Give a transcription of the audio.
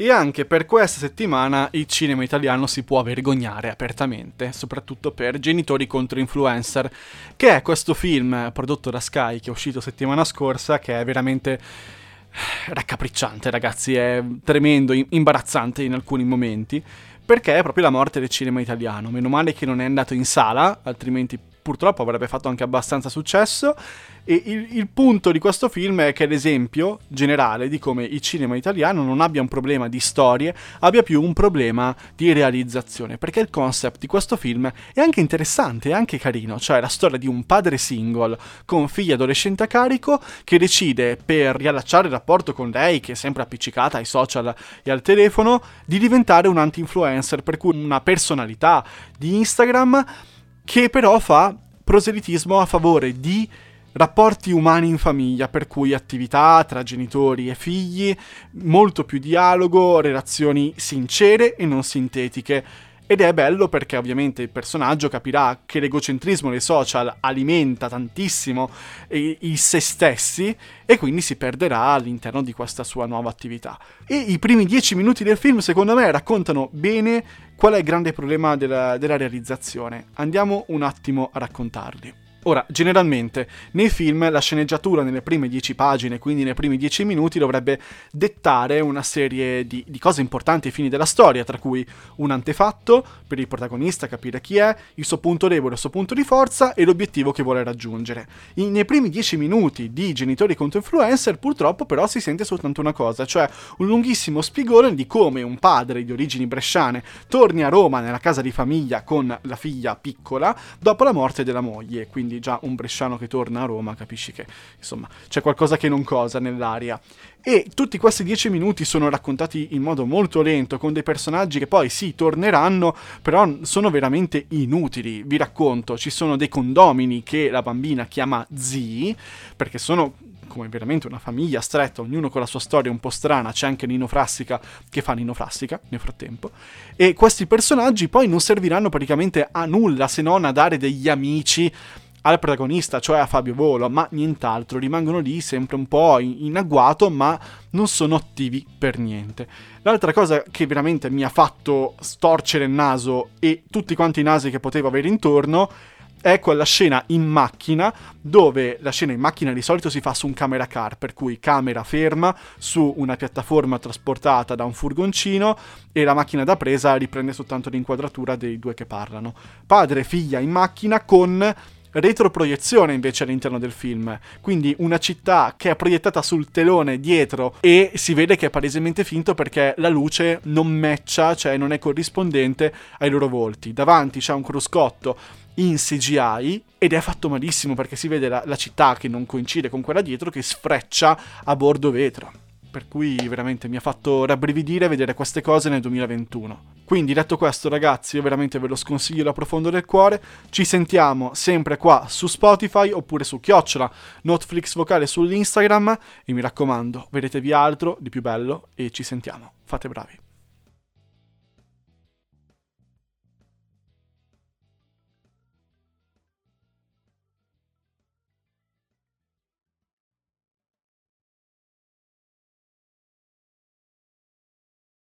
E anche per questa settimana il cinema italiano si può vergognare apertamente, soprattutto per Genitori contro Influencer, che è questo film prodotto da Sky che è uscito settimana scorsa, che è veramente raccapricciante, ragazzi, è tremendo, imbarazzante in alcuni momenti, perché è proprio la morte del cinema italiano. Meno male che non è andato in sala, altrimenti purtroppo avrebbe fatto anche abbastanza successo. E il, il, punto di questo film è che è l'esempio generale di come il cinema italiano non abbia un problema di storie, abbia più un problema di realizzazione. Perché il concept di questo film è anche interessante, è anche carino. Cioè la storia di un padre single con figlia adolescente a carico che decide per riallacciare il rapporto con lei, che è sempre appiccicata ai social e al telefono, di diventare un anti-influencer, per cui una personalità di Instagram che però fa proselitismo a favore di rapporti umani in famiglia, per cui attività tra genitori e figli, molto più dialogo, relazioni sincere e non sintetiche. Ed è bello perché ovviamente il personaggio capirà che l'egocentrismo dei social alimenta tantissimo i, se stessi e quindi si perderà all'interno di questa sua nuova attività. E i primi dieci minuti del film secondo me raccontano bene qual è il grande problema della, della realizzazione. Andiamo un attimo a raccontarli. Ora, generalmente nei film la sceneggiatura nelle prime dieci pagine, quindi nei primi dieci minuti, dovrebbe dettare una serie di, di, cose importanti ai fini della storia, tra cui un antefatto per il protagonista, capire chi è, il suo punto debole, il suo punto di forza e l'obiettivo che vuole raggiungere. In, nei primi dieci minuti di Genitori contro Influencer, purtroppo però si sente soltanto una cosa, cioè un lunghissimo spigone di come un padre di origini bresciane torni a Roma nella casa di famiglia con la figlia piccola dopo la morte della moglie, quindi quindi già un bresciano che torna a Roma capisci che insomma c'è qualcosa che non cosa nell'aria. E tutti questi dieci minuti sono raccontati in modo molto lento, con dei personaggi che poi sì, torneranno, però sono veramente inutili. Vi racconto, ci sono dei condomini che la bambina chiama zii, perché sono come veramente una famiglia stretta, ognuno con la sua storia un po' strana, c'è anche Nino Frassica che fa Nino Frassica nel frattempo, e questi personaggi poi non serviranno praticamente a nulla se non a dare degli amici al protagonista, cioè a Fabio Volo, ma nient'altro, rimangono lì sempre un po' in agguato, ma non sono attivi per niente. L'altra cosa che veramente mi ha fatto storcere il naso e tutti quanti i nasi che potevo avere intorno è quella scena in macchina dove la scena in macchina di solito si fa su un camera car, per cui camera ferma su una piattaforma trasportata da un furgoncino e la macchina da presa riprende soltanto l'inquadratura dei due che parlano. Padre e figlia in macchina con retroproiezione invece all'interno del film, quindi una città che è proiettata sul telone dietro e si vede che è palesemente finto perché la luce non matcha, cioè non è corrispondente ai loro volti. Davanti c'è un cruscotto in CGI ed è fatto malissimo perché si vede la, la città che non coincide con quella dietro che sfreccia a bordo vetro. Per cui veramente mi ha fatto rabbrividire vedere queste cose nel 2021. Quindi detto questo ragazzi io veramente ve lo sconsiglio da profondo del cuore, ci sentiamo sempre qua su Spotify oppure su Chiocciola, Netflix vocale sull'Instagram e mi raccomando, vedetevi altro di più bello e ci sentiamo, fate bravi.